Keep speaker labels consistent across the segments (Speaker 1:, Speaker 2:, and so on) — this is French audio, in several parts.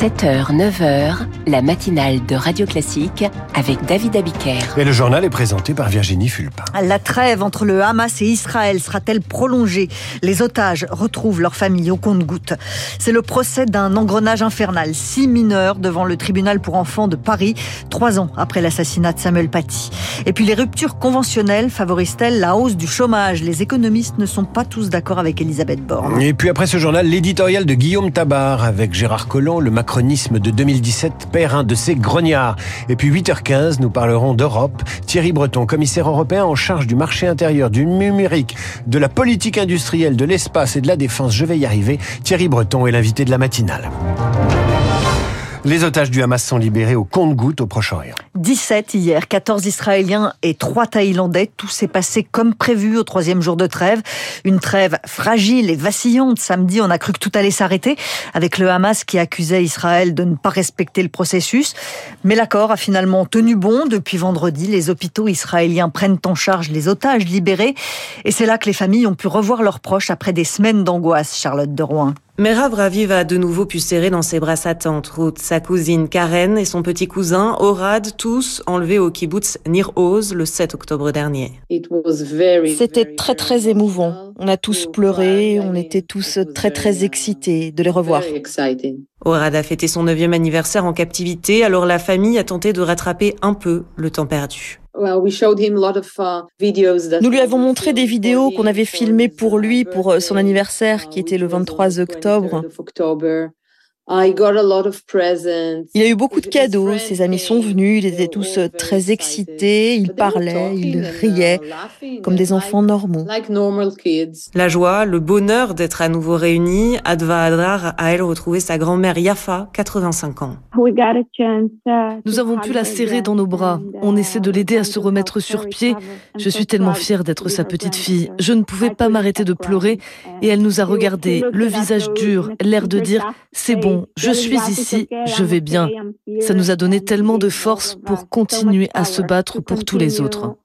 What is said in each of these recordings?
Speaker 1: 7h, 9h, la matinale de Radio Classique avec David Abiker.
Speaker 2: Et le journal est présenté par Virginie Fulpin.
Speaker 3: La trêve entre le Hamas et Israël sera-t-elle prolongée? Les otages retrouvent leur famille au compte-gouttes. C'est le procès d'un engrenage infernal. Six mineurs devant le tribunal pour enfants de Paris, trois ans après l'assassinat de Samuel Paty. Et puis les ruptures conventionnelles favorisent-elles la hausse du chômage? Les économistes ne sont pas tous d'accord avec Elisabeth Borne.
Speaker 2: Et puis après ce journal, l'éditorial de Guillaume Tabar avec Gérard Collomb, le macronisme de 2017 perd un de ses grognards. Et puis 8h15, nous parlerons d'Europe. Thierry Breton, commissaire européen en charge du marché intérieur, du numérique, de la politique industrielle, de l'espace et de la défense. Je vais y arriver. Thierry Breton est l'invité de la matinale. Les otages du Hamas sont libérés au compte-gouttes au Proche-Orient.
Speaker 3: 17 hier, 14 Israéliens et 3 Thaïlandais. Tout s'est passé comme prévu au troisième jour de trêve. Une trêve fragile et vacillante. Samedi, on a cru que tout allait s'arrêter avec le Hamas qui accusait Israël de ne pas respecter le processus. Mais l'accord a finalement tenu bon. Depuis vendredi, les hôpitaux israéliens prennent en charge les otages libérés. Et c'est là que les familles ont pu revoir leurs proches après des semaines d'angoisse, Charlotte de Rouen.
Speaker 4: Merav Raviv a de nouveau pu serrer dans ses bras sa tante Ruth, sa cousine Karen et son petit cousin Orad, tous enlevés au kibbutz Nir Oz le 7 octobre dernier.
Speaker 5: C'était très très émouvant. On a tous pleuré, on était tous très très excités de les revoir.
Speaker 4: Orad a fêté son neuvième anniversaire en captivité, alors la famille a tenté de rattraper un peu le temps perdu.
Speaker 5: Nous lui avons montré des vidéos qu'on avait filmées pour lui pour son anniversaire qui était le 23 octobre. Il a eu beaucoup de cadeaux, ses amis sont venus, ils étaient tous très excités, ils parlaient, ils riaient, comme des enfants normaux.
Speaker 4: La joie, le bonheur d'être à nouveau réunis, Adva Adrar a elle retrouvé sa grand-mère Yafa, 85 ans.
Speaker 5: Nous avons pu la serrer dans nos bras, on essaie de l'aider à se remettre sur pied. Je suis tellement fière d'être sa petite fille. Je ne pouvais pas m'arrêter de pleurer. Et elle nous a regardé, le visage dur, l'air de dire c'est bon, je suis ici, je vais bien. Ça nous a donné tellement de force pour continuer à se battre pour tous les autres.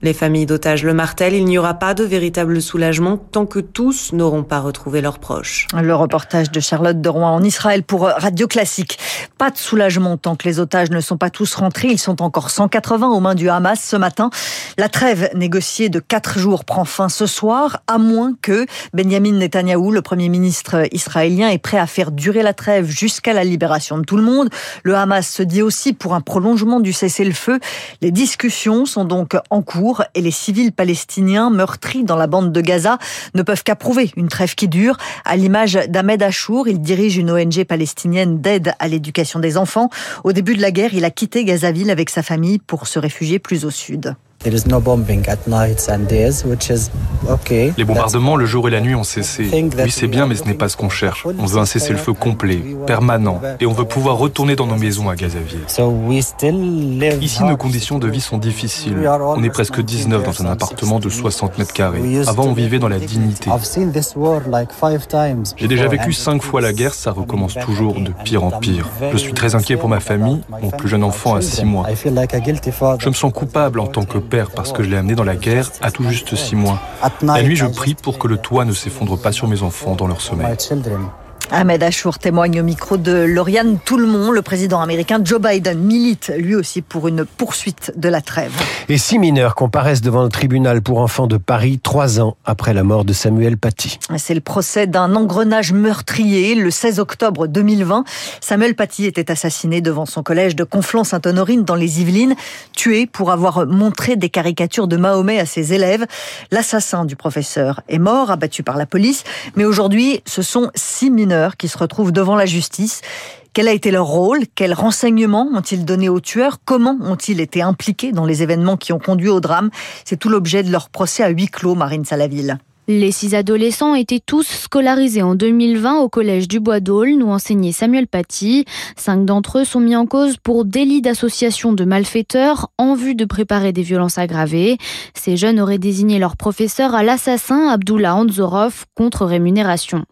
Speaker 4: Les familles d'otages le martèlent, il n'y aura pas de véritable soulagement tant que tous n'auront pas retrouvé leurs proches.
Speaker 3: Le reportage de Charlotte de Rouen en Israël pour Radio Classique. Pas de soulagement tant que les otages ne sont pas tous rentrés. Ils sont encore 180 aux mains du Hamas ce matin. La trêve négociée de quatre jours prend fin ce soir, à moins que Benjamin Netanyahou, le premier ministre israélien, est prêt à faire durer la trêve jusqu'à la libération de tout le monde. Le Hamas se dit aussi pour un prolongement du cessez-le-feu. Les discussions sont donc en cours et les civils palestiniens meurtris dans la bande de Gaza ne peuvent qu'approuver une trêve qui dure. À l'image d'Ahmed Achour, il dirige une ONG palestinienne d'aide à l'éducation des enfants. Au début de la guerre, il a quitté Gazaville avec sa famille pour se réfugier plus au sud.
Speaker 6: Les bombardements le jour et la nuit ont cessé. Oui, c'est bien, mais ce n'est pas ce qu'on cherche. On veut un cessez-le-feu complet, permanent, et on veut pouvoir retourner dans nos maisons à Gazaville. Ici, nos conditions de vie sont difficiles. On est presque 19 dans un appartement de 60 mètres carrés. Avant, on vivait dans la dignité. J'ai déjà vécu cinq fois la guerre, ça recommence toujours de pire en pire. Je suis très inquiet pour ma famille, mon plus jeune enfant a 6 mois. Je me sens coupable en tant que père parce que je l'ai amené dans la guerre à tout juste six mois. La nuit, je prie pour que le toit ne s'effondre pas sur mes enfants dans leur sommeil.
Speaker 3: Ahmed Achour témoigne au micro de Lauriane Toulmont. Le président américain Joe Biden milite lui aussi pour une poursuite de la trêve.
Speaker 2: Et six mineurs comparaissent devant le tribunal pour enfants de Paris trois ans après la mort de Samuel Paty.
Speaker 3: C'est le procès d'un engrenage meurtrier. Le 16 octobre 2020, Samuel Paty était assassiné devant son collège de Conflans-Sainte-Honorine dans les Yvelines, tué pour avoir montré des caricatures de Mahomet à ses élèves. L'assassin du professeur est mort, abattu par la police. Mais aujourd'hui, ce sont six mineurs qui se retrouvent devant la justice. Quel a été leur rôle? Quels renseignements ont-ils donné aux tueurs? Comment ont-ils été impliqués dans les événements qui ont conduit au drame? C'est tout l'objet de leur procès à huis clos, Marine Salaville.
Speaker 7: Les six adolescents étaient tous scolarisés en 2020 au collège du Bois d'Aulne où enseignait Samuel Paty. Cinq d'entre eux sont mis en cause pour délit d'association de malfaiteurs en vue de préparer des violences aggravées. Ces jeunes auraient désigné leur professeur à l'assassin Abdullah Anzorov contre rémunération.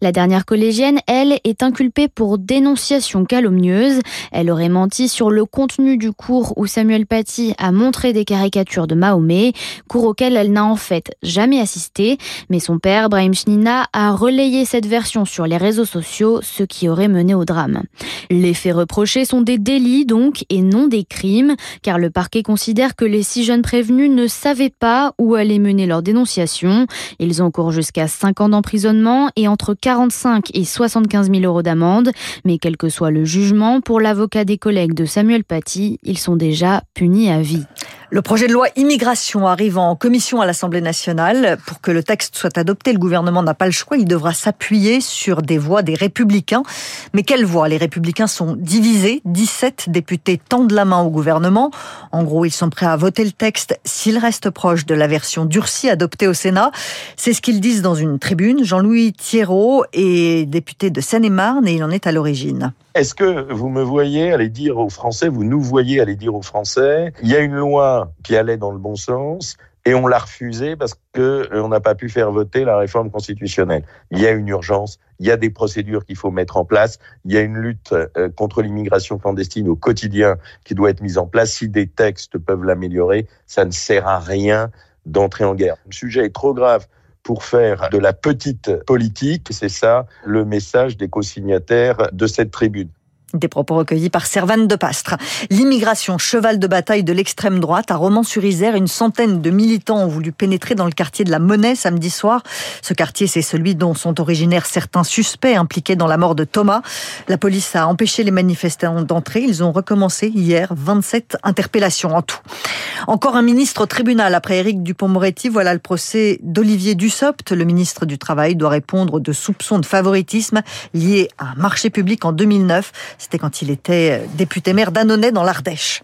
Speaker 7: La dernière collégienne, elle, est inculpée pour dénonciation calomnieuse. Elle aurait menti sur le contenu du cours où Samuel Paty a montré des caricatures de Mahomet, cours auquel elle n'a en fait jamais assisté. mais son père, Brahim Chnina, a relayé cette version sur les réseaux sociaux, ce qui aurait mené au drame. Les faits reprochés sont des délits donc et non des crimes, car le parquet considère que les six jeunes prévenus ne savaient pas où allait mener leur dénonciation. Ils encourent jusqu'à 5 ans d'emprisonnement et entre 45 et 75 000 euros d'amende. Mais quel que soit le jugement, pour l'avocat des collègues de Samuel Paty, ils sont déjà punis à vie.
Speaker 3: Le projet de loi immigration arrive en commission à l'Assemblée nationale. Pour que le texte soit adopté, le gouvernement n'a pas le choix. Il devra s'appuyer sur des voix des républicains. Mais quelles voix? Les républicains sont divisés. 17 députés tendent la main au gouvernement. En gros, ils sont prêts à voter le texte s'il reste proche de la version durcie adoptée au Sénat. C'est ce qu'ils disent dans une tribune. Jean-Louis Thierrot est député de Seine-et-Marne et il en est à l'origine.
Speaker 8: Est-ce que vous me voyez aller dire aux Français, vous nous voyez aller dire aux Français, il y a une loi qui allait dans le bon sens et on l'a refusée parce qu'on euh, n'a pas pu faire voter la réforme constitutionnelle. Il y a une urgence, il y a des procédures qu'il faut mettre en place, il y a une lutte euh, contre l'immigration clandestine au quotidien qui doit être mise en place. Si des textes peuvent l'améliorer, ça ne sert à rien d'entrer en guerre. Le sujet est trop grave pour faire de la petite politique. C'est ça le message des co-signataires de cette tribune.
Speaker 3: Des propos recueillis par Servane de Pastre. L'immigration, cheval de bataille de l'extrême droite, à Romans-sur-Isère, une centaine de militants ont voulu pénétrer dans le quartier de la Monnaie samedi soir. Ce quartier, c'est celui dont sont originaires certains suspects impliqués dans la mort de Thomas. La police a empêché les manifestants d'entrer. Ils ont recommencé hier 27 interpellations en tout. Encore un ministre au tribunal après Éric Dupont-Moretti. Voilà le procès d'Olivier Dussopt. Le ministre du Travail doit répondre de soupçons de favoritisme liés à un marché public en 2009. C'était quand il était euh, député maire d'Annonay dans l'Ardèche.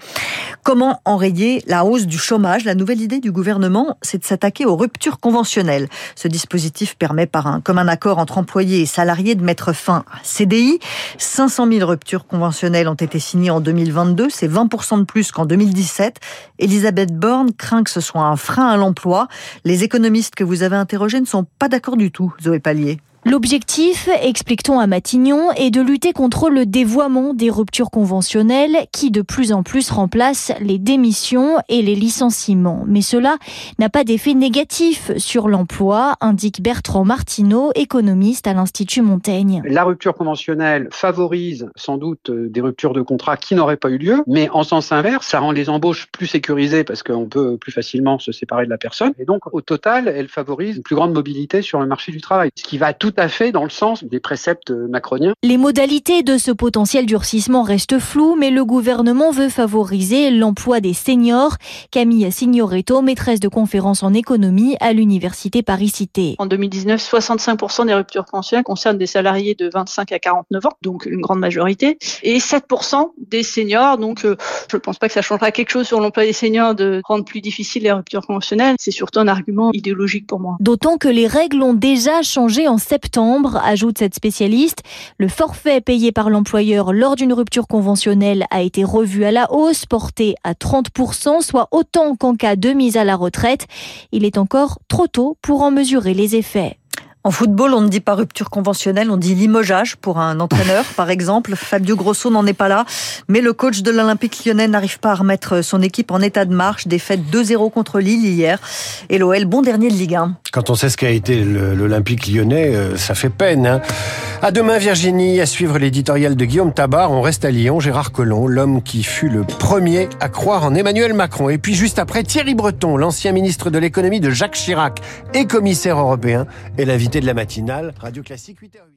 Speaker 3: Comment enrayer la hausse du chômage? La nouvelle idée du gouvernement, c'est de s'attaquer aux ruptures conventionnelles. Ce dispositif permet par un commun accord entre employés et salariés de mettre fin à CDI. 500 000 ruptures conventionnelles ont été signées en 2022, c'est 20% de plus qu'en 2017. Elisabeth Borne craint que ce soit un frein à l'emploi. Les économistes que vous avez interrogés ne sont pas d'accord du tout, Zoé Pallier.
Speaker 9: L'objectif, explique-t-on à Matignon, est de lutter contre le dévoiement des ruptures conventionnelles qui de plus en plus remplacent les démissions et les licenciements. Mais cela n'a pas d'effet négatif sur l'emploi, indique Bertrand Martineau, économiste à l'Institut Montaigne.
Speaker 10: La rupture conventionnelle favorise sans doute euh, des ruptures de contrats qui n'auraient pas eu lieu, mais en sens inverse, ça rend les embauches plus sécurisées parce qu'on peut plus facilement se séparer de la personne. Et donc, au total, elle favorise une plus grande mobilité sur le marché du travail, ce qui va tout tout à fait dans le sens des préceptes macroniens.
Speaker 9: Les modalités de ce potentiel durcissement restent floues, mais le gouvernement veut favoriser l'emploi des seniors. Camille Signoretto, maîtresse de conférence en économie à l'université Paris-Cité.
Speaker 11: En 2019, 65% des ruptures conventionnelles concernent des salariés de 25 à 49 ans, donc une grande majorité, et 7% des seniors. Donc, euh, je ne pense pas que ça changera quelque chose sur l'emploi des seniors de rendre plus difficile les ruptures conventionnelles. C'est surtout un argument idéologique pour moi.
Speaker 9: D'autant que les règles ont déjà changé en septembre septembre, ajoute cette spécialiste. Le forfait payé par l'employeur lors d'une rupture conventionnelle a été revu à la hausse, porté à 30%, soit autant qu'en cas de mise à la retraite. Il est encore trop tôt pour en mesurer les effets.
Speaker 3: En football, on ne dit pas rupture conventionnelle, on dit limogeage pour un entraîneur, par exemple. Fabio Grosso n'en est pas là, mais le coach de l'Olympique lyonnais n'arrive pas à remettre son équipe en état de marche. Défaite 2-0 contre Lille hier. Et l'OL, bon dernier de Ligue 1.
Speaker 2: Quand on sait ce qu'a été l'Olympique lyonnais, euh, ça fait peine. Hein. À demain, Virginie, à suivre l'éditorial de Guillaume Tabar. On reste à Lyon, Gérard Collomb, l'homme qui fut le premier à croire en Emmanuel Macron. Et puis juste après, Thierry Breton, l'ancien ministre de l'économie de Jacques Chirac et commissaire européen, est l'invité de la matinale Radio Classique 8h08.